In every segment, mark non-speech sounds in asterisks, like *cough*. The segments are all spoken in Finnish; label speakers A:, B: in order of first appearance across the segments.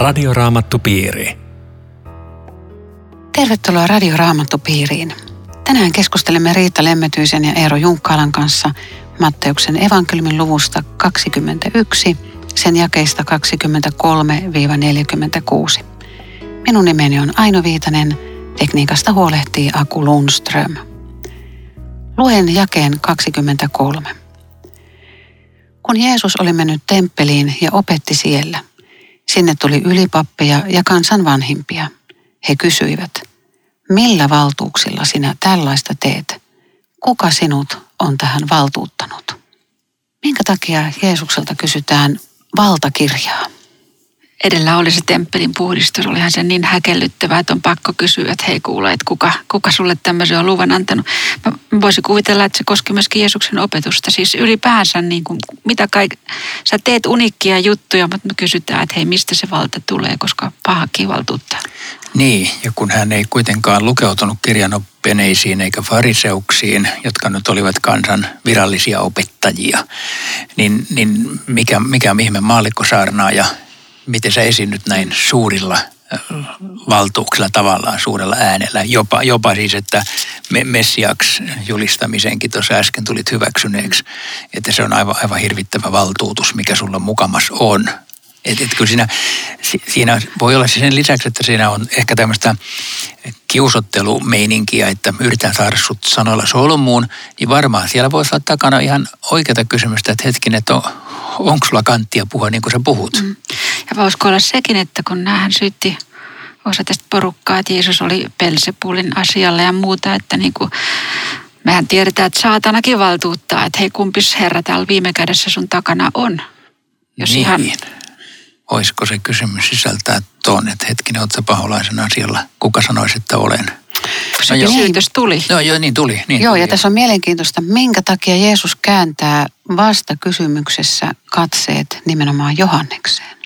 A: Radioraamattupiiri.
B: Tervetuloa Radioraamattupiiriin. Tänään keskustelemme Riitta Lemmetyisen ja Eero Junkkaalan kanssa Matteuksen evankeliumin luvusta 21, sen jakeista 23-46. Minun nimeni on Aino Viitanen, tekniikasta huolehtii Aku Lundström. Luen jakeen 23. Kun Jeesus oli mennyt temppeliin ja opetti siellä, sinne tuli ylipappeja ja kansan vanhimpia. He kysyivät, millä valtuuksilla sinä tällaista teet? Kuka sinut on tähän valtuuttanut? Minkä takia Jeesukselta kysytään valtakirjaa?
C: Edellä oli se temppelin puhdistus, olihan se niin häkellyttävää, että on pakko kysyä, että hei kuule, että kuka, kuka sulle tämmöisen on luvan antanut. Mä voisin kuvitella, että se koski myöskin Jeesuksen opetusta. Siis ylipäänsä, niin kuin, mitä kaik, sä teet unikkia juttuja, mutta me kysytään, että hei, mistä se valta tulee, koska pahakin valtuuttaa.
D: Niin, ja kun hän ei kuitenkaan lukeutunut kirjanoppineisiin eikä fariseuksiin, jotka nyt olivat kansan virallisia opettajia, niin, niin mikä, mikä ihme maallikkosaarnaaja miten sä esiinnyt näin suurilla valtuuksilla tavallaan, suurella äänellä. Jopa, jopa siis, että Messiaks julistamisenkin tuossa äsken tulit hyväksyneeksi, että se on aivan, aivan hirvittävä valtuutus, mikä sulla mukamas on. Et, et kyllä siinä, siinä voi olla sen lisäksi, että siinä on ehkä tämmöistä kiusottelumeininkiä, että yritetään saada sut sanoilla solmuun, niin varmaan siellä voisi olla takana ihan oikeata kysymystä, että hetkin, että on, onko sulla kanttia puhua niin kuin sä puhut? Mm.
C: Ja voisiko olla sekin, että kun näähän syytti osa tästä porukkaa, että Jeesus oli Pelsepulin asialla ja muuta, että niin kuin, mehän tiedetään, että saatanakin valtuuttaa, että hei kumpis herra täällä viime kädessä sun takana on.
D: Jos niin. ihan... Olisiko se kysymys sisältää tuon, että hetkinen, oletko paholaisen asialla? Kuka sanoisi, että olen?
C: Se no kysymys tuli.
D: No joo, niin tuli. Niin
B: joo,
D: tuli.
B: ja tässä on mielenkiintoista, minkä takia Jeesus kääntää vasta kysymyksessä katseet nimenomaan Johannekseen.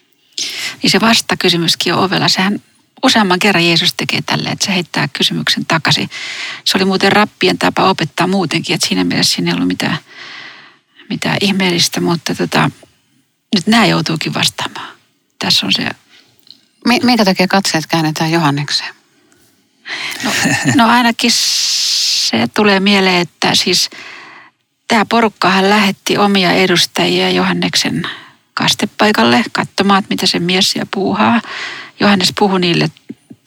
C: Niin se vastakysymyskin on ovella. Sehän useamman kerran Jeesus tekee tälle, että se heittää kysymyksen takaisin. Se oli muuten rappien tapa opettaa muutenkin, että siinä mielessä siinä ei ollut mitään, mitään ihmeellistä, mutta tota, nyt nämä joutuukin vastaamaan. Tässä on se...
B: Minkä takia katseet käännetään Johannekseen?
C: No, no ainakin se tulee mieleen, että siis tämä porukkahan lähetti omia edustajia Johanneksen kastepaikalle katsomaan, että mitä se mies siellä puuhaa. Johannes puhui niille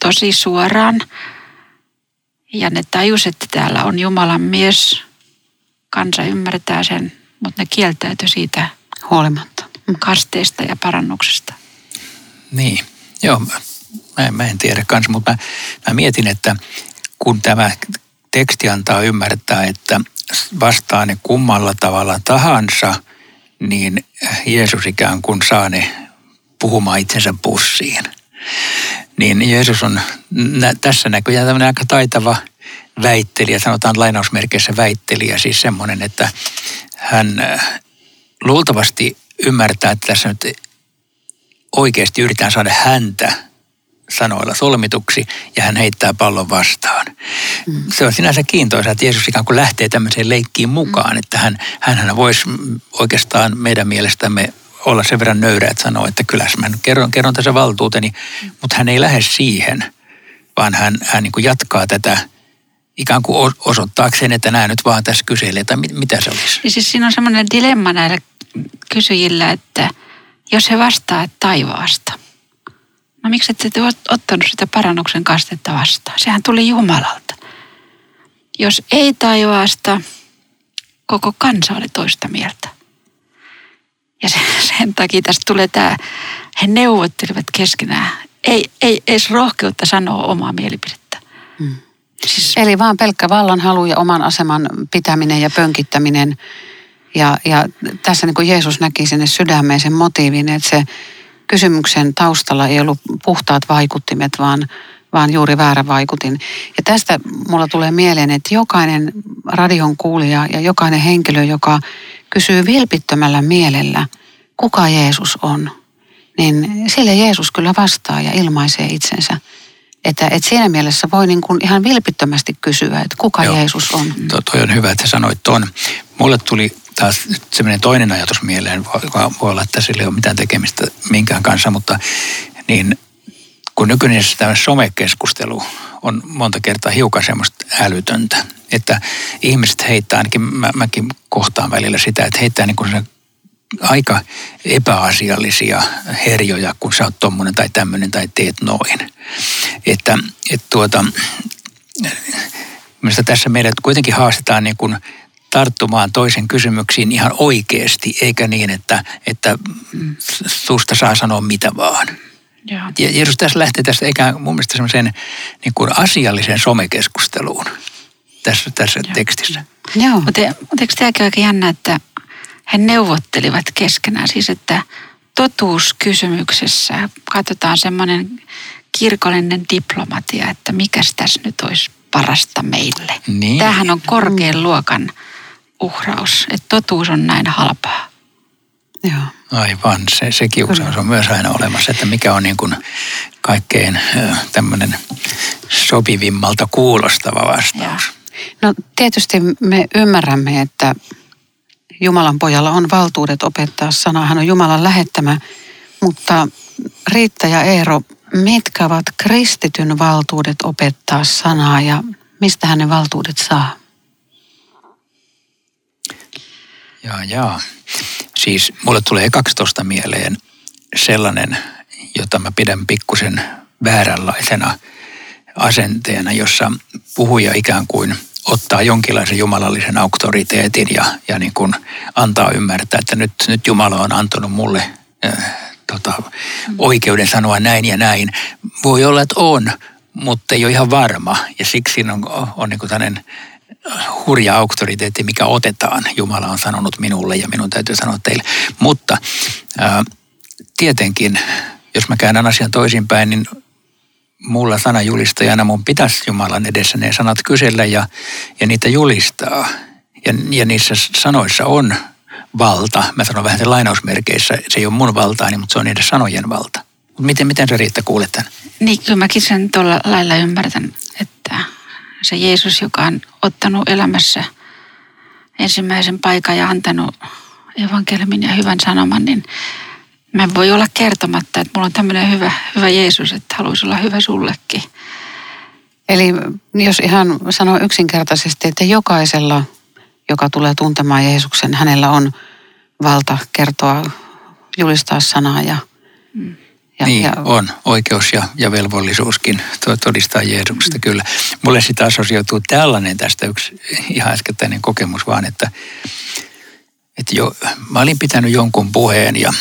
C: tosi suoraan. Ja ne tajus, että täällä on Jumalan mies. Kansa ymmärtää sen, mutta ne kieltäytyi siitä
B: huolimatta
C: kasteesta ja parannuksesta.
D: Niin, joo, mä, mä en tiedä kanssa, mutta mä, mä mietin, että kun tämä teksti antaa ymmärtää, että vastaa ne kummalla tavalla tahansa, niin Jeesus ikään kuin saa ne puhumaan itsensä pussiin. Niin Jeesus on nä, tässä näköjään tämmöinen aika taitava väittelijä, sanotaan lainausmerkeissä väittelijä, siis semmoinen, että hän äh, luultavasti ymmärtää, että tässä nyt oikeasti yritetään saada häntä sanoilla solmituksi ja hän heittää pallon vastaan. Mm. Se on sinänsä kiintoisa, että Jeesus ikään kuin lähtee tämmöiseen leikkiin mukaan, mm. että hän, hän voisi oikeastaan meidän mielestämme olla sen verran nöyrä, että sanoo, että kyllä mä kerron, kerron tässä valtuuteni, mm. mutta hän ei lähde siihen, vaan hän, hän niin kuin jatkaa tätä ikään kuin osoittaakseen, että nämä nyt vaan tässä kyselee, tai mit, mitä se olisi.
C: Ja siis siinä on semmoinen dilemma näillä kysyjillä, että jos he vastaa taivaasta – No miksi ette te ottanut sitä parannuksen kastetta vastaan? Sehän tuli Jumalalta. Jos ei taivaasta, koko kansa oli toista mieltä. Ja sen, sen takia tästä tulee tämä, he neuvottelivat keskenään. Ei, ei edes rohkeutta sanoa omaa mielipidettä. Hmm.
B: Siis... Eli vaan pelkkä vallanhalu ja oman aseman pitäminen ja pönkittäminen. Ja, ja tässä niin kuin Jeesus näki sinne sydämeen sen motiivin, että se kysymyksen taustalla ei ollut puhtaat vaikuttimet, vaan, vaan juuri väärä vaikutin. Ja tästä mulla tulee mieleen, että jokainen radion kuulija ja jokainen henkilö, joka kysyy vilpittömällä mielellä, kuka Jeesus on, niin sille Jeesus kyllä vastaa ja ilmaisee itsensä. Että, että siinä mielessä voi niin kuin ihan vilpittömästi kysyä, että kuka Joo. Jeesus on.
D: To, toi on hyvä, että sanoit tuon. Mulle tuli taas semmoinen toinen ajatus mieleen, voi olla, että sillä ei ole mitään tekemistä minkään kanssa, mutta niin kun nykyinen tämä somekeskustelu on monta kertaa hiukan semmoista älytöntä, että ihmiset heittää, ainakin mä, mäkin kohtaan välillä sitä, että heittää niin kuin aika epäasiallisia herjoja, kun sä oot tommonen tai tämmöinen tai teet noin. Että, että tuota, tässä meidät kuitenkin haastetaan niin kuin tarttumaan toisen kysymyksiin ihan oikeasti, eikä niin, että, että susta saa sanoa mitä vaan. Ja Jeesus tässä lähtee tästä eikä mun mielestä semmoiseen niin kuin asialliseen somekeskusteluun tässä, tässä Joo. tekstissä.
C: Joo. Mutta, eikö tämäkin aika jännä, että he neuvottelivat keskenään, siis että totuuskysymyksessä katsotaan semmoinen kirkollinen diplomatia, että mikäs tässä nyt olisi parasta meille. Niin. Tämähän on korkean luokan uhraus, että totuus on näin halpaa.
B: Joo.
D: Aivan, se, se kiusaus on myös aina olemassa, että mikä on niin kuin kaikkein tämmöinen sopivimmalta kuulostava vastaus. Ja.
B: No tietysti me ymmärrämme, että Jumalan pojalla on valtuudet opettaa sanaa, hän on Jumalan lähettämä, mutta Riitta ja Eero, mitkä ovat kristityn valtuudet opettaa sanaa ja mistä hän ne valtuudet saa?
D: Jaa, jaa. Siis mulle tulee 12 mieleen sellainen, jota mä pidän pikkusen vääränlaisena asenteena, jossa puhuja ikään kuin ottaa jonkinlaisen jumalallisen auktoriteetin ja, ja niin kuin antaa ymmärtää, että nyt, nyt Jumala on antanut mulle äh, tota, oikeuden sanoa näin ja näin. Voi olla, että on, mutta ei ole ihan varma. Ja siksi on, on niin kuin tämmöinen hurja auktoriteetti, mikä otetaan. Jumala on sanonut minulle ja minun täytyy sanoa teille. Mutta ää, tietenkin, jos mä käännän asian toisinpäin, niin mulla sanajulistajana mun pitäisi Jumalan edessä ne sanat kysellä ja, ja niitä julistaa. Ja, ja niissä sanoissa on valta. Mä sanon vähän sen lainausmerkeissä, se ei ole mun valtaani, mutta se on niiden sanojen valta. Miten, miten se Riitta kuulet tämän?
C: Niin, kyllä mäkin sen tuolla lailla ymmärtän, että se Jeesus, joka on ottanut elämässä ensimmäisen paikan ja antanut evankeliumin ja hyvän sanoman, niin mä voi olla kertomatta, että mulla on tämmöinen hyvä, hyvä Jeesus, että haluaisi olla hyvä sullekin.
B: Eli jos ihan sanoo yksinkertaisesti, että jokaisella, joka tulee tuntemaan Jeesuksen, hänellä on valta kertoa, julistaa sanaa ja mm.
D: Ja, niin, ja... on. Oikeus ja, ja velvollisuuskin todistaa Jeesuksesta, kyllä. Mulle sitä assosioituu tällainen tästä yksi ihan äskettäinen kokemus vaan, että, että jo, mä olin pitänyt jonkun puheen ja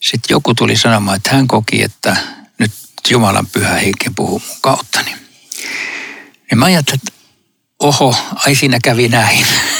D: sitten joku tuli sanomaan, että hän koki, että nyt Jumalan pyhä henki puhuu mun kauttani. Niin mä ajattelin, että oho, ai siinä kävi näin. *laughs*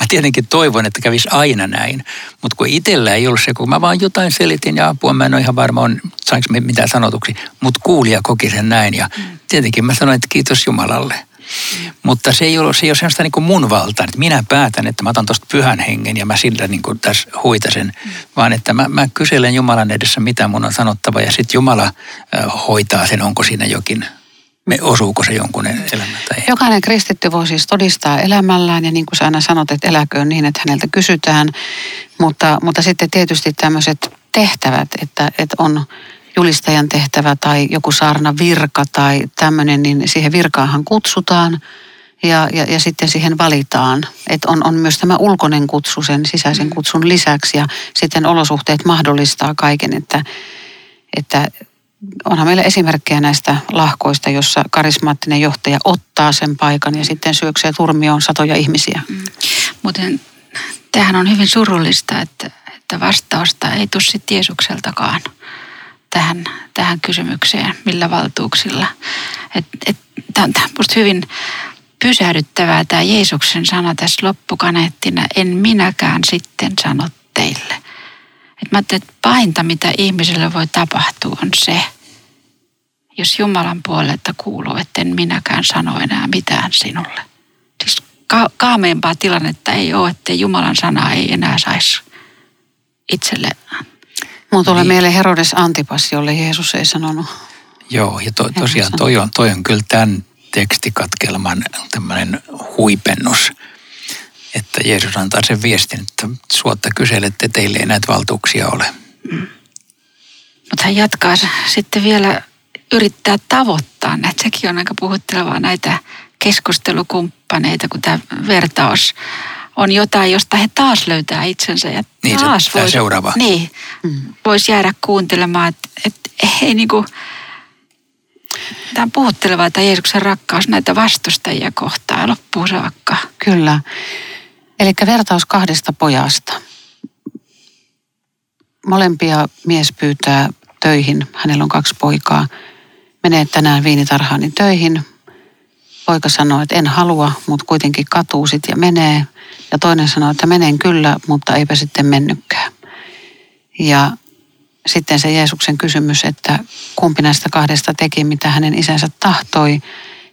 D: mä tietenkin toivon, että kävisi aina näin, mutta kun itsellä ei ollut se, kun mä vaan jotain selitin ja apua, mä en ole ihan varma, on, saanko mitään sanotuksi, mutta kuulija koki sen näin ja mm. tietenkin mä sanoin, että kiitos Jumalalle. Mm. Mutta se ei ole, se ei ole sellaista niin kuin mun valtaa, että minä päätän, että mä otan tuosta pyhän hengen ja mä sillä niin kuin tässä huitasen, mm. vaan että mä, mä kyselen Jumalan edessä, mitä mun on sanottava ja sitten Jumala äh, hoitaa sen, onko siinä jokin me osuuko se jonkun elämään tai ei.
B: Jokainen kristitty voi siis todistaa elämällään ja niin kuin sä aina sanot, että eläköön niin, että häneltä kysytään. Mutta, mutta sitten tietysti tämmöiset tehtävät, että, että on julistajan tehtävä tai joku saarna virka tai tämmöinen, niin siihen virkaahan kutsutaan ja, ja, ja sitten siihen valitaan. Että on, on myös tämä ulkoinen kutsu sen sisäisen kutsun lisäksi ja sitten olosuhteet mahdollistaa kaiken, että, että onhan meillä esimerkkejä näistä lahkoista, jossa karismaattinen johtaja ottaa sen paikan ja sitten syöksee turmioon satoja ihmisiä. Mm.
C: Muuten tämähän on hyvin surullista, että, että vastausta ei tule sitten Jeesukseltakaan tähän, tähän kysymykseen, millä valtuuksilla. Tämä on minusta hyvin pysähdyttävää tämä Jeesuksen sana tässä loppukaneettina, en minäkään sitten sano teille. Et mä ajattelin, että pahinta, mitä ihmiselle voi tapahtua, on se, jos Jumalan puolelta kuuluu, etten minäkään sano enää mitään sinulle. Siis ka- kaameempaa tilannetta ei ole, että Jumalan sana ei enää saisi itselle.
B: Mun tulee niin. mieleen Herodes Antipas, jolle Jeesus ei sanonut.
D: Joo, ja to, tosiaan toi on, toi on kyllä tämän tekstikatkelman tämmöinen huipennus että Jeesus antaa sen viestin, että suotta kyselette, teille ei näitä valtuuksia ole. Mm.
C: Mutta hän jatkaa sitten vielä yrittää tavoittaa näitä. Sekin on aika puhuttelevaa näitä keskustelukumppaneita, kun tämä vertaus on jotain, josta he taas löytää itsensä. Ja
D: niin,
C: taas
D: se, vois, seuraava.
C: Niin, mm. voisi jäädä kuuntelemaan, että, että ei niin kuin, tämä on puhuttelevaa tämä Jeesuksen rakkaus näitä vastustajia kohtaan loppuun saakka.
B: Kyllä. Eli vertaus kahdesta pojasta. Molempia mies pyytää töihin. Hänellä on kaksi poikaa. Menee tänään viinitarhaani töihin. Poika sanoo, että en halua, mutta kuitenkin katuu sit ja menee. Ja toinen sanoo, että menen kyllä, mutta eipä sitten mennykään. Ja sitten se Jeesuksen kysymys, että kumpi näistä kahdesta teki, mitä hänen isänsä tahtoi.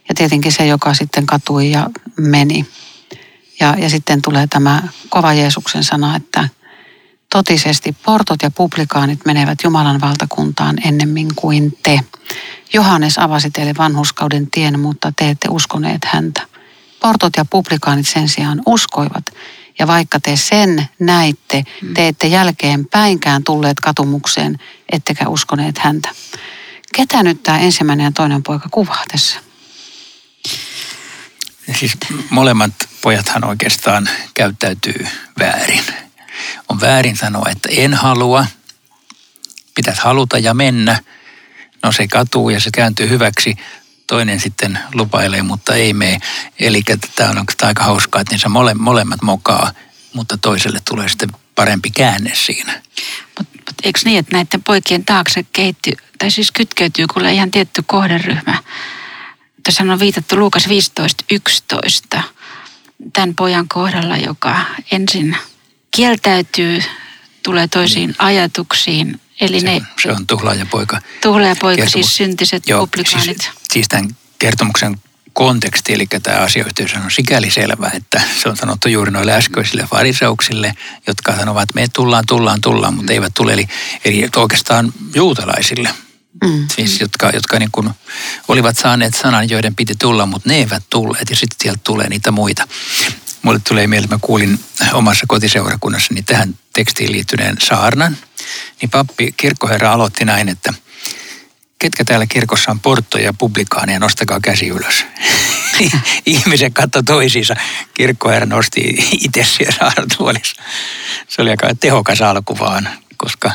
B: Ja tietenkin se, joka sitten katui ja meni. Ja, ja sitten tulee tämä kova Jeesuksen sana, että totisesti portot ja publikaanit menevät Jumalan valtakuntaan ennemmin kuin te. Johannes avasi teille vanhuskauden tien, mutta te ette uskoneet häntä. Portot ja publikaanit sen sijaan uskoivat. Ja vaikka te sen näitte, te ette jälkeen päinkään tulleet katumukseen, ettekä uskoneet häntä. Ketä nyt tämä ensimmäinen ja toinen poika kuvaa tässä?
D: Siis molemmat pojathan oikeastaan käyttäytyy väärin. On väärin sanoa, että en halua, pitäisi haluta ja mennä. No se katuu ja se kääntyy hyväksi. Toinen sitten lupailee, mutta ei mene. Eli tämä on aika hauskaa, että niissä mole, molemmat mokaa, mutta toiselle tulee sitten parempi käänne siinä.
C: Mutta mut eikö niin, että näiden poikien taakse kehittyy, tai siis kytkeytyy kuule ihan tietty kohderyhmä. Tässä on viitattu Luukas 15.11 tämän pojan kohdalla, joka ensin kieltäytyy, tulee toisiin ajatuksiin. Eli
D: se,
C: ne,
D: se on tuhlaajapoika.
C: Tuhlaajapoika, Kertomus. siis syntiset Joo, publikaanit.
D: Siis, siis tämän kertomuksen konteksti, eli tämä asiayhteys on sikäli selvä, että se on sanottu juuri noille äskeisille fariseuksille, jotka sanovat, että me tullaan, tullaan, tullaan, mutta eivät tule. Eli, eli oikeastaan juutalaisille, mm. siis jotka, jotka niin kuin olivat saaneet sanan, joiden piti tulla, mutta ne eivät tulleet ja sitten sieltä tulee niitä muita. Mulle tulee mieleen, että mä kuulin omassa kotiseurakunnassani tähän tekstiin liittyneen saarnan, niin pappi, kirkkoherra aloitti näin, että ketkä täällä kirkossa on porttoja ja publikaaneja, nostakaa käsi ylös. *laughs* Ihmiset katto toisiinsa. Kirkkoherra nosti itse siellä saarnatuolissa. Se oli aika tehokas alku vaan, koska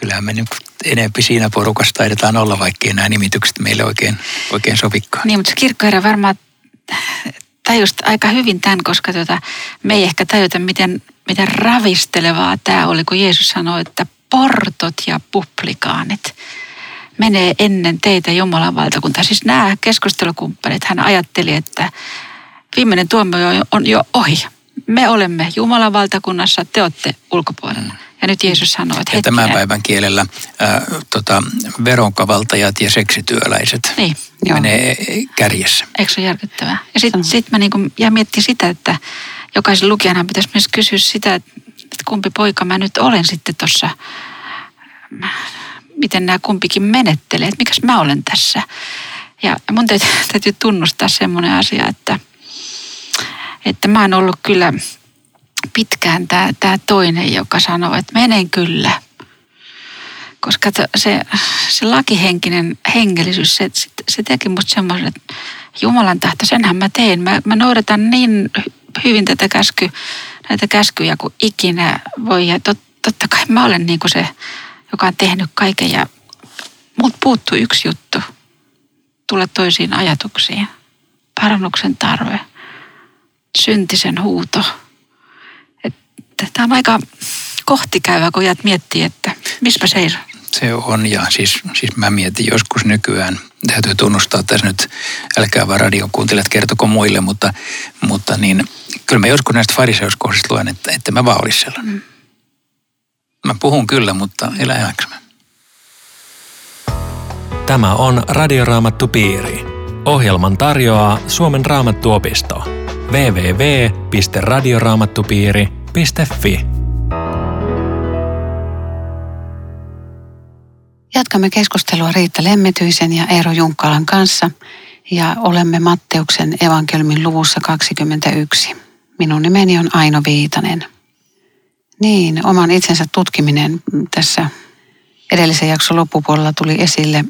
D: kyllähän me nyt enempi siinä porukassa taidetaan olla, vaikkei nämä nimitykset meille oikein, oikein sovikkaan.
C: Niin, mutta kirkkoherra varmaan tajusi aika hyvin tämän, koska tuota, me ei ehkä tajuta, miten, miten ravistelevaa tämä oli, kun Jeesus sanoi, että portot ja publikaanit menee ennen teitä Jumalan valtakunta. Siis nämä keskustelukumppanit, hän ajatteli, että viimeinen tuomio on jo ohi. Me olemme Jumalan valtakunnassa, te olette ulkopuolella. Mm. Ja nyt Jeesus sanoo, että
D: ja tämän päivän kielellä ää, tota, veronkavaltajat ja seksityöläiset niin, menee joo. kärjessä.
C: Eikö se ole järkyttävää? Ja sitten sit mä niinku, ja miettii sitä, että jokaisen lukijanhan pitäisi myös kysyä sitä, että kumpi poika mä nyt olen sitten tuossa, miten nämä kumpikin menettelee, että mikäs mä olen tässä. Ja mun täytyy, täytyy tunnustaa semmoinen asia, että, että mä oon ollut kyllä pitkään tämä, tämä toinen, joka sanoo, että menen kyllä. Koska se, se lakihenkinen hengelisyys, se, se teki musta semmoisen, että Jumalan tahto, senhän mä teen. Mä, mä noudatan niin hyvin tätä käsky, näitä käskyjä kuin ikinä voi. Ja tot, totta kai mä olen niin kuin se, joka on tehnyt kaiken ja mut puuttuu yksi juttu. Tule toisiin ajatuksiin. Parannuksen tarve. Syntisen huuto Tämä on aika kohtikäyvä, kun jäät miettiä, että mispä seisoo.
D: Se on ja siis, siis mä mietin joskus nykyään, täytyy tunnustaa tässä nyt, älkää vaan radiokuuntelijat kertoko muille, mutta, mutta niin, kyllä mä joskus näistä fariseuskohdista luen, että, että mä vaan olisi sellainen. Mm. Mä puhun kyllä, mutta elä
A: Tämä on Radioraamattu Piiri. Ohjelman tarjoaa Suomen raamattuopisto. www.radioraamattupiiri.com yle.fi.
B: Jatkamme keskustelua Riitta Lemmetyisen ja Eero Junkkalan kanssa ja olemme Matteuksen evankelmin luvussa 21. Minun nimeni on Aino Viitanen. Niin, oman itsensä tutkiminen tässä edellisen jakson loppupuolella tuli esille.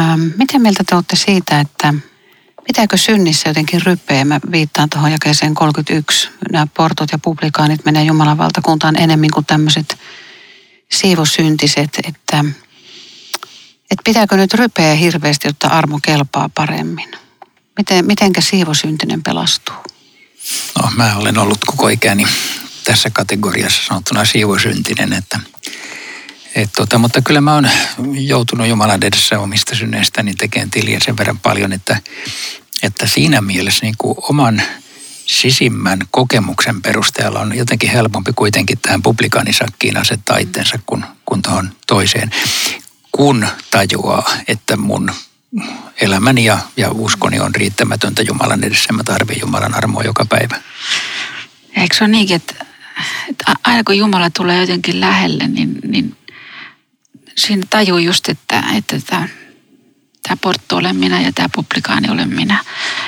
B: Ähm, miten mieltä te olette siitä, että pitääkö synnissä jotenkin ryppeä? Mä viittaan tuohon jakeeseen 31. Nämä portot ja publikaanit menee Jumalan valtakuntaan enemmän kuin tämmöiset siivosyntiset, että, että pitääkö nyt rypeä hirveästi, jotta armo kelpaa paremmin? Miten, mitenkä siivosyntinen pelastuu?
D: No, mä olen ollut koko ikäni tässä kategoriassa sanottuna siivosyntinen, että et tota, mutta kyllä mä oon joutunut Jumalan edessä omista synneistäni tekemään tiliä sen verran paljon, että, että siinä mielessä niin kuin oman sisimmän kokemuksen perusteella on jotenkin helpompi kuitenkin tähän publikaanisakkiin asettaa itsensä kuin, kuin tuohon toiseen, kun tajuaa, että mun elämäni ja, ja uskoni on riittämätöntä Jumalan edessä. Mä tarvitsen Jumalan armoa joka päivä.
C: Eikö se ole niinkin, että, että aina kun Jumala tulee jotenkin lähelle, niin, niin siinä tajuu just, että, että tämä, tämä portto olen minä ja tämä publikaani olen minä.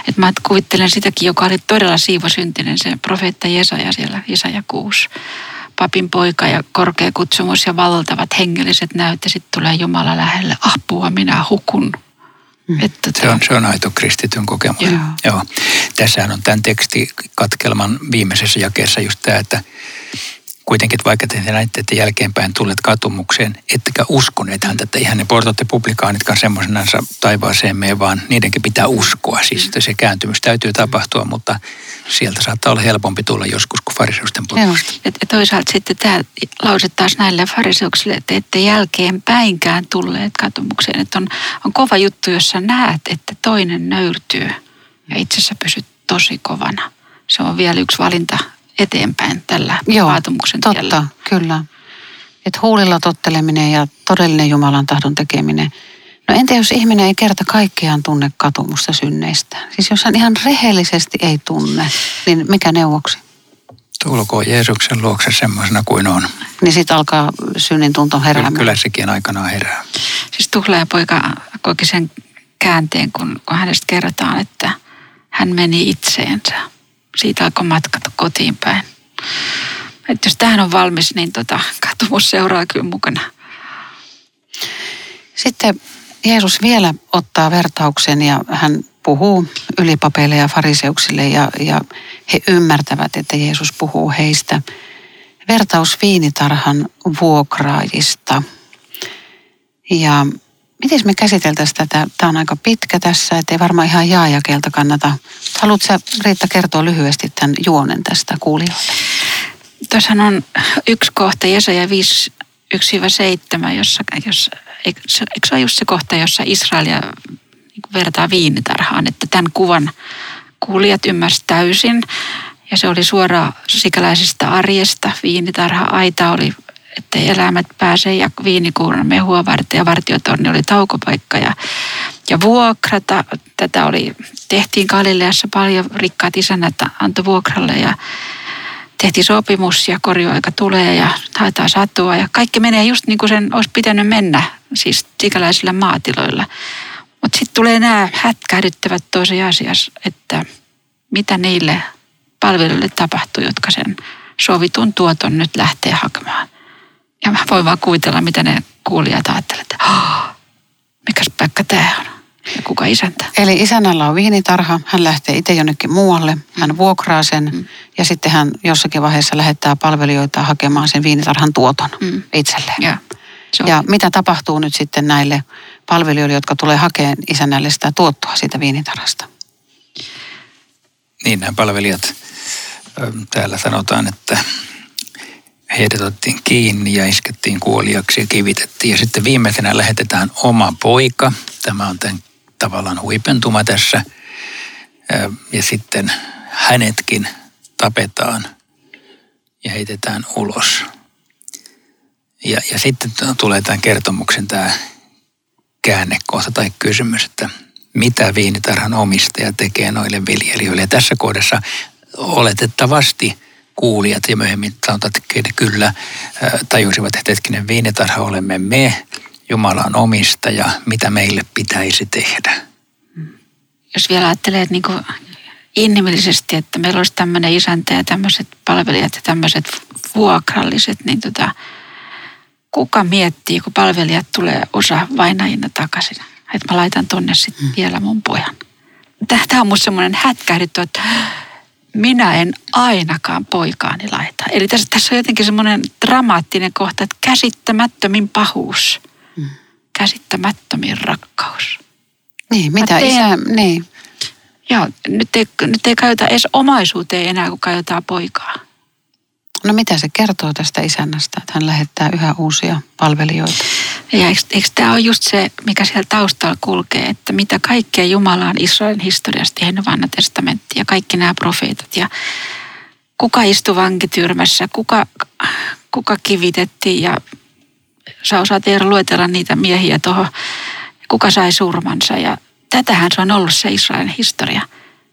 C: Että mä kuvittelen sitäkin, joka oli todella siivosyntinen, se profeetta Jesaja siellä, Jesaja 6 papin poika ja korkea kutsumus ja valtavat hengelliset näyt ja sitten tulee Jumala lähelle, apua minä hukun.
D: Mm. Että se, on, se on aito kristityn kokemus. Joo. Joo. Tässähän on tämän tekstikatkelman viimeisessä jakeessa just tämä, että kuitenkin, vaikka te näitte, että jälkeenpäin tulleet katumukseen, ettekä uskoneet häntä, että ihan ne portot ja publikaanitkaan semmoisenansa taivaaseen mene, vaan niidenkin pitää uskoa. Siis se kääntymys täytyy tapahtua, mutta sieltä saattaa olla helpompi tulla joskus kuin fariseusten porukasta.
C: Ja toisaalta sitten tämä lause taas näille fariseuksille, että ette jälkeenpäinkään tulleet katumukseen. Että on, on kova juttu, jos sä näet, että toinen nöyrtyy ja itsessä pysyt tosi kovana. Se on vielä yksi valinta eteenpäin tällä Joo, vaatimuksen
B: totta, tiellä. kyllä. Että huulilla totteleminen ja todellinen Jumalan tahdon tekeminen. No entä jos ihminen ei kerta kaikkiaan tunne katumusta synneistä? Siis jos hän ihan rehellisesti ei tunne, niin mikä neuvoksi?
D: Tulkoon Jeesuksen luokse semmoisena kuin on.
B: Niin sitten alkaa synnin tunto heräämään.
D: Kyllä sekin aikanaan herää.
C: Siis Tuhlea poika koki sen käänteen, kun, kun hänestä kerrotaan, että hän meni itseensä siitä alkoi matkata kotiin päin. Että jos tähän on valmis, niin tota, katumus seuraa kyllä mukana.
B: Sitten Jeesus vielä ottaa vertauksen ja hän puhuu ylipapeille ja fariseuksille ja, ja he ymmärtävät, että Jeesus puhuu heistä. Vertaus viinitarhan vuokraajista. Ja Miten me käsiteltäisiin tätä? Tämä on aika pitkä tässä, ettei varmaan ihan jaajakelta kannata. Haluatko sä Riitta kertoa lyhyesti tämän juonen tästä kuulijoille?
C: Tuossa on yksi kohta, Jesaja 5, 1-7, jossa, jossa eikö se ole just se kohta, jossa Israelia niin vertaa viinitarhaan, että tämän kuvan kuulijat ymmärsivät täysin. Ja se oli suora sikäläisestä arjesta. Viinitarha-aita oli ettei eläimet pääse ja viinikuuron mehua varten ja vartiotorni oli taukopaikka ja, ja vuokrata. Tätä oli, tehtiin Galileassa paljon rikkaat isännät antoi vuokralle ja tehtiin sopimus ja korjoaika tulee ja haetaan satua ja kaikki menee just niin kuin sen olisi pitänyt mennä, siis sikäläisillä maatiloilla. Mutta sitten tulee nämä hätkähdyttävät tosiasiassa, että mitä niille palveluille tapahtuu, jotka sen sovitun tuoton nyt lähtee hakemaan. Ja mä voin vaan kuvitella, mitä ne kuulijat ajattelevat, että oh, mikäs paikka tämä on. Ja kuka isäntä?
B: Eli isännällä on viinitarha, hän lähtee itse jonnekin muualle, hän vuokraa sen mm. ja sitten hän jossakin vaiheessa lähettää palvelijoita hakemaan sen viinitarhan tuoton mm. itselleen. Ja, ja mitä tapahtuu nyt sitten näille palvelijoille, jotka tulee hakemaan isännälle sitä tuottoa siitä viinitarhasta?
D: Niin, nämä palvelijat, täällä sanotaan, että heidät otettiin kiinni ja iskettiin kuoliaksi ja kivitettiin. Ja sitten viimeisenä lähetetään oma poika. Tämä on tämän tavallaan huipentuma tässä. Ja sitten hänetkin tapetaan ja heitetään ulos. Ja, ja sitten tulee tämän kertomuksen tämä käännekohta tai kysymys, että mitä viinitarhan omistaja tekee noille viljelijöille. Ja tässä kohdassa oletettavasti – kuulijat ja myöhemmin sanotaan, että kyllä tajusivat, että hetkinen viinitarha olemme me, Jumalan omistaja, mitä meille pitäisi tehdä.
C: Jos vielä ajattelee, että niin kuin inhimillisesti, että meillä olisi tämmöinen isäntä ja tämmöiset palvelijat ja tämmöiset vuokralliset, niin tota, kuka miettii, kun palvelijat tulee osa vainajina takaisin, että mä laitan tonne sitten mm. vielä mun pojan. Tämä on musta semmoinen hätkähditty, että minä en ainakaan poikaani laita. Eli tässä, tässä on jotenkin semmoinen dramaattinen kohta, että käsittämättömin pahuus, mm. käsittämättömin rakkaus.
B: Niin, mitä teen, isä, niin.
C: Joo, nyt ei, nyt ei kajota edes omaisuuteen enää, kun kajotaan poikaa.
B: No mitä se kertoo tästä isännästä, että hän lähettää yhä uusia palvelijoita?
C: Ja eikö, eikö tämä ole just se, mikä siellä taustalla kulkee, että mitä kaikkea Jumala on Israelin historiasta tehnyt vanha testamentti ja kaikki nämä profeetat ja kuka istui vankityrmässä, kuka, kuka kivitettiin ja sä osaat Eero luetella niitä miehiä tuohon, kuka sai surmansa ja tätähän se on ollut se Israelin historia,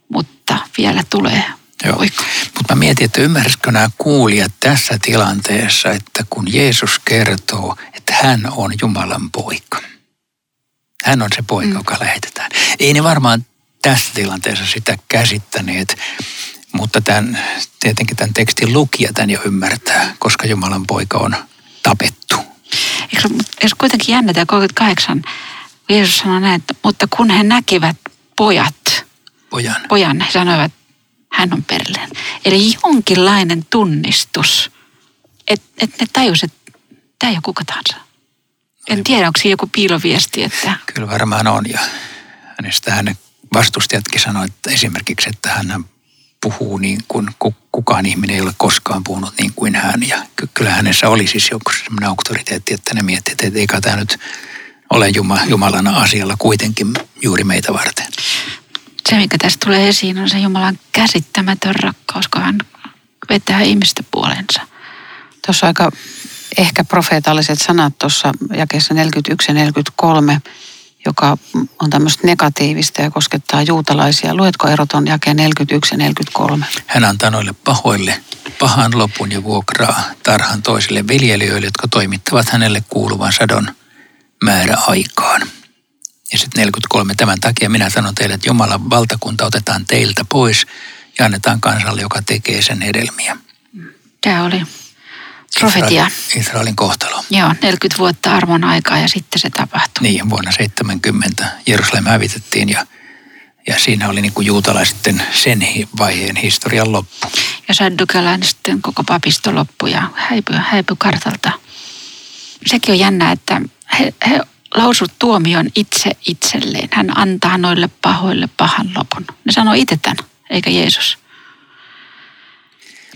C: mutta vielä tulee
D: Joo. Mutta mä mietin, että ymmärsitkö nämä kuulijat tässä tilanteessa, että kun Jeesus kertoo, että hän on Jumalan poika. Hän on se poika, mm. joka lähetetään. Ei ne varmaan tässä tilanteessa sitä käsittäneet, mutta tämän, tietenkin tämän tekstin lukija tämän jo ymmärtää, koska Jumalan poika on tapettu.
C: Eikö, jos kuitenkin jännä 38, Jeesus sanoi näin, että mutta kun he näkivät pojat,
D: pojan,
C: pojan he sanoivat, hän on perleen. Eli jonkinlainen tunnistus, että et ne tajusivat, että tämä ei ole kuka tahansa. En tiedä, onko siinä joku piiloviesti, että...
D: Kyllä varmaan on ja hänestä hänen vastustajatkin sanoivat että esimerkiksi, että hän puhuu niin kuin kukaan ihminen ei ole koskaan puhunut niin kuin hän. Ja kyllä hänessä oli siis joku sellainen auktoriteetti, että ne miettivät, että eikä tämä nyt ole Jumalana asialla kuitenkin juuri meitä varten
C: se, mikä tässä tulee esiin, on se Jumalan käsittämätön rakkaus, kun hän vetää ihmistä puolensa.
B: Tuossa aika ehkä profeetalliset sanat tuossa jakeessa 41 ja 43, joka on tämmöistä negatiivista ja koskettaa juutalaisia. Luetko eroton jakeen 41 ja 43?
D: Hän antaa noille pahoille pahan lopun ja vuokraa tarhan toisille viljelijöille, jotka toimittavat hänelle kuuluvan sadon määräaikaan. Ja sitten 43. Tämän takia minä sanon teille, että Jumalan valtakunta otetaan teiltä pois ja annetaan kansalle, joka tekee sen hedelmiä.
C: Tämä oli profetia.
D: Israel, Israelin kohtalo.
C: Joo, 40 vuotta armon aikaa ja sitten se tapahtui.
D: Niin, vuonna 70 Jerusalem hävitettiin ja, ja siinä oli niin kuin juutalaisten sen vaiheen historian loppu.
C: Ja Saddukelan sitten koko papisto loppu ja häipy, häipy kartalta. Sekin on jännä, että he, he lausut tuomion itse itselleen. Hän antaa noille pahoille pahan lopun. Ne sanoo itse tämän, eikä Jeesus.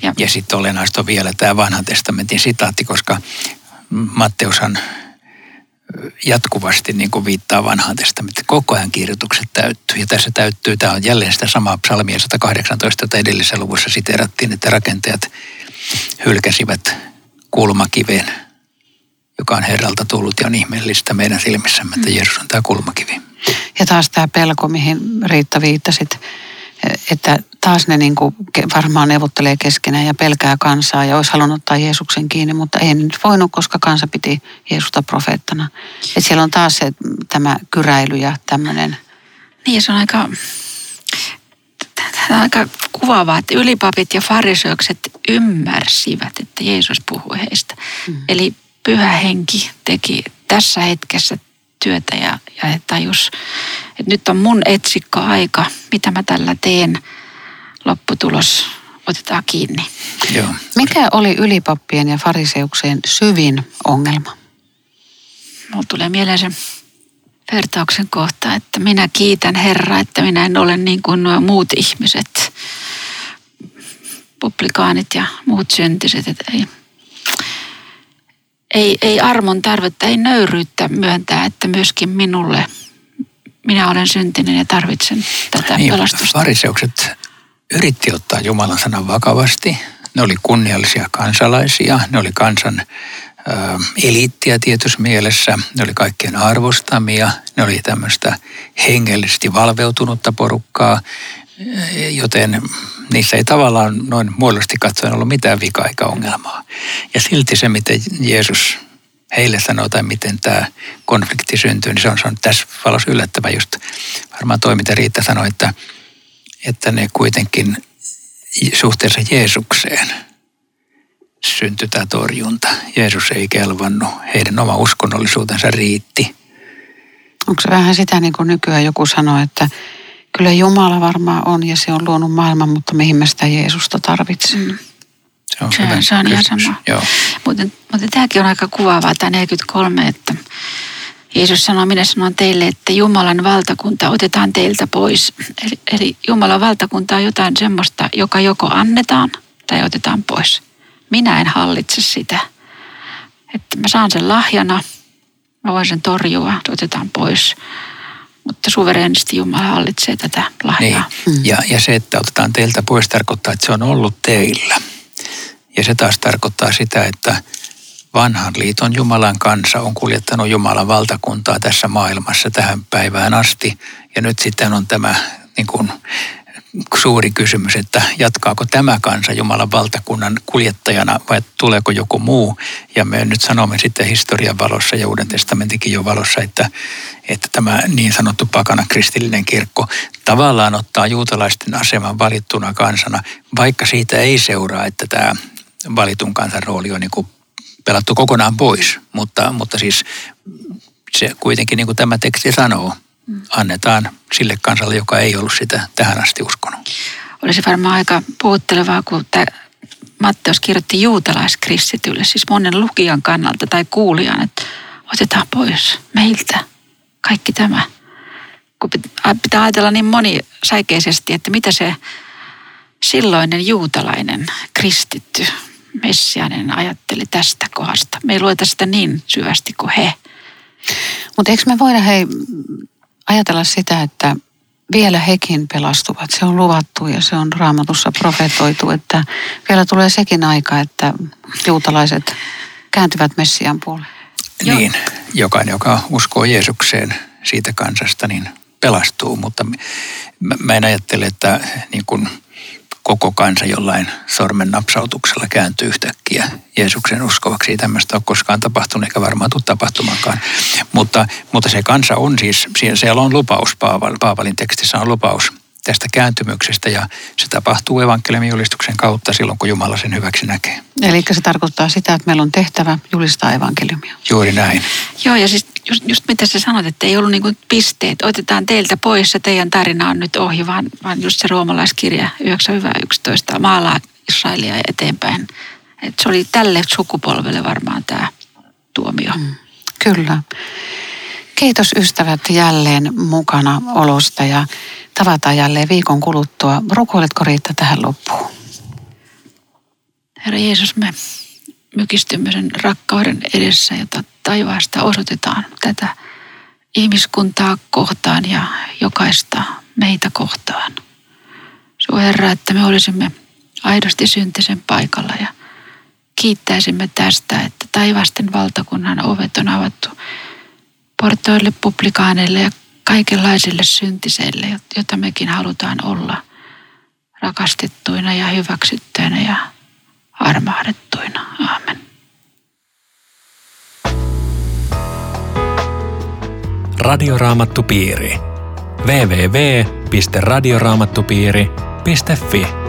D: Ja, ja sitten olennaista on vielä tämä vanhan testamentin sitaatti, koska Matteushan jatkuvasti niin kuin viittaa vanhaan testamentin. Koko ajan kirjoitukset täyttyy. Ja tässä täyttyy, tämä on jälleen sitä samaa psalmia 118, jota edellisessä luvussa siteerattiin, että rakentajat hylkäsivät kulmakiveen – joka on Herralta tullut ja on ihmeellistä meidän silmissämme, että mm. Jeesus on tämä kulmakivi.
B: Ja taas tämä pelko, mihin Riitta viittasit, että taas ne niin kuin varmaan neuvottelee keskenään ja pelkää kansaa ja olisi halunnut ottaa Jeesuksen kiinni, mutta ei nyt voinut, koska kansa piti Jeesusta profeettana. Että siellä on taas se, tämä kyräily ja tämmöinen.
C: Niin, se on aika, tämä on aika kuvaavaa, että ylipapit ja fariseukset ymmärsivät, että Jeesus puhui heistä. Mm. Eli pyhä henki teki tässä hetkessä työtä ja, ja he tajus, että nyt on mun etsikko aika, mitä mä tällä teen. Lopputulos otetaan kiinni.
B: Joo. Mikä oli ylipappien ja fariseukseen syvin ongelma?
C: Mulla tulee mieleen se vertauksen kohta, että minä kiitän Herraa, että minä en ole niin kuin nuo muut ihmiset, publikaanit ja muut syntiset. Että ei, ei, ei armon tarvetta, ei nöyryyttä myöntää, että myöskin minulle, minä olen syntinen ja tarvitsen tätä niin, pelastusta.
D: Fariseukset yritti ottaa Jumalan sanan vakavasti. Ne oli kunniallisia kansalaisia, ne oli kansan ö, eliittiä tietyssä mielessä, ne oli kaikkien arvostamia, ne oli tämmöistä hengellisesti valveutunutta porukkaa, joten niissä ei tavallaan noin muodollisesti katsoen ollut mitään vikaa eikä ongelmaa. Ja silti se, miten Jeesus heille sanoo tai miten tämä konflikti syntyy, niin se on, se on tässä valossa yllättävä just. Varmaan toiminta Riitta sanoi, että, että ne kuitenkin suhteessa Jeesukseen, syntyi tämä torjunta. Jeesus ei kelvannut, heidän oma uskonnollisuutensa riitti.
B: Onko se vähän sitä niin kuin nykyään joku sanoo, että kyllä Jumala varmaan on ja se on luonut maailman, mutta mihin me sitä Jeesusta tarvitsemme? Mm.
D: Se on,
C: Se,
D: hyvä
C: se on ihan sama.
D: Joo.
C: Mutta, mutta tämäkin on aika kuvaavaa, tämä 43, että Jeesus sanoo, minä sanon teille, että Jumalan valtakunta otetaan teiltä pois. Eli, eli Jumalan valtakunta on jotain semmoista, joka joko annetaan tai otetaan pois. Minä en hallitse sitä. Että mä saan sen lahjana, mä voin sen torjua, se otetaan pois. Mutta suvereenisti Jumala hallitsee tätä
D: Niin.
C: lahjaa.
D: Ja, ja se, että otetaan teiltä pois, tarkoittaa, että se on ollut teillä. Ja se taas tarkoittaa sitä, että vanhan liiton Jumalan kansa on kuljettanut Jumalan valtakuntaa tässä maailmassa tähän päivään asti. Ja nyt sitten on tämä niin kuin, suuri kysymys, että jatkaako tämä kansa Jumalan valtakunnan kuljettajana vai tuleeko joku muu. Ja me nyt sanomme sitten historian valossa ja Uuden testamentinkin jo valossa, että, että tämä niin sanottu pakana kristillinen kirkko tavallaan ottaa juutalaisten aseman valittuna kansana, vaikka siitä ei seuraa, että tämä valitun kansan rooli on niin kuin pelattu kokonaan pois. Mutta, mutta siis se kuitenkin, niin kuin tämä teksti sanoo, annetaan sille kansalle, joka ei ollut sitä tähän asti uskonut.
C: olisi varmaan aika puhuttelevaa, kun tämä Matteus kirjoitti juutalaiskristitylle, siis monen lukijan kannalta tai kuulijan, että otetaan pois meiltä kaikki tämä. Kun pit- pitää ajatella niin monisäikeisesti, että mitä se silloinen juutalainen kristitty messiainen ajatteli tästä kohdasta. Me ei lueta sitä niin syvästi kuin he.
B: Mutta eikö me voida hei ajatella sitä, että vielä hekin pelastuvat. Se on luvattu ja se on raamatussa profetoitu, että vielä tulee sekin aika, että juutalaiset kääntyvät Messian puoleen.
C: Joo.
D: Niin, jokainen, joka uskoo Jeesukseen siitä kansasta, niin pelastuu. Mutta mä, mä en ajattele, että niin kuin koko kansa jollain sormen napsautuksella kääntyy yhtäkkiä Jeesuksen uskovaksi. Ei tämmöistä ole koskaan tapahtunut, eikä varmaan tule tapahtumaankaan. Mutta, mutta se kansa on siis, siellä- on lupaus, Paaval, Paavalin tekstissä on lupaus tästä kääntymyksestä ja se tapahtuu evankeliumin julistuksen kautta silloin, kun Jumala sen hyväksi näkee.
B: Eli se tarkoittaa sitä, että meillä on tehtävä julistaa evankeliumia.
D: Juuri näin.
C: Joo, ja siis just, just mitä sä sanot, että ei ollut niinku pisteet, otetaan teiltä pois ja teidän tarina on nyt ohi, vaan, vaan just se roomalaiskirja 9.11 maalaa Israelia eteenpäin. Et se oli tälle sukupolvelle varmaan tämä tuomio. Mm.
B: Kyllä. Kiitos ystävät jälleen mukana olosta ja tavataan jälleen viikon kuluttua. Rukoiletko Riitta tähän loppuun?
C: Herra Jeesus, me mykistymme sen rakkauden edessä, jota taivaasta osoitetaan tätä ihmiskuntaa kohtaan ja jokaista meitä kohtaan. Sua Herra, että me olisimme aidosti syntisen paikalla ja kiittäisimme tästä, että taivasten valtakunnan ovet on avattu portoille, publikaaneille ja kaikenlaisille syntiseille, jota mekin halutaan olla rakastettuina ja hyväksyttyinä ja armahdettuina. Aamen.
A: Radioraamattupiiri. www.radioraamattupiiri.fi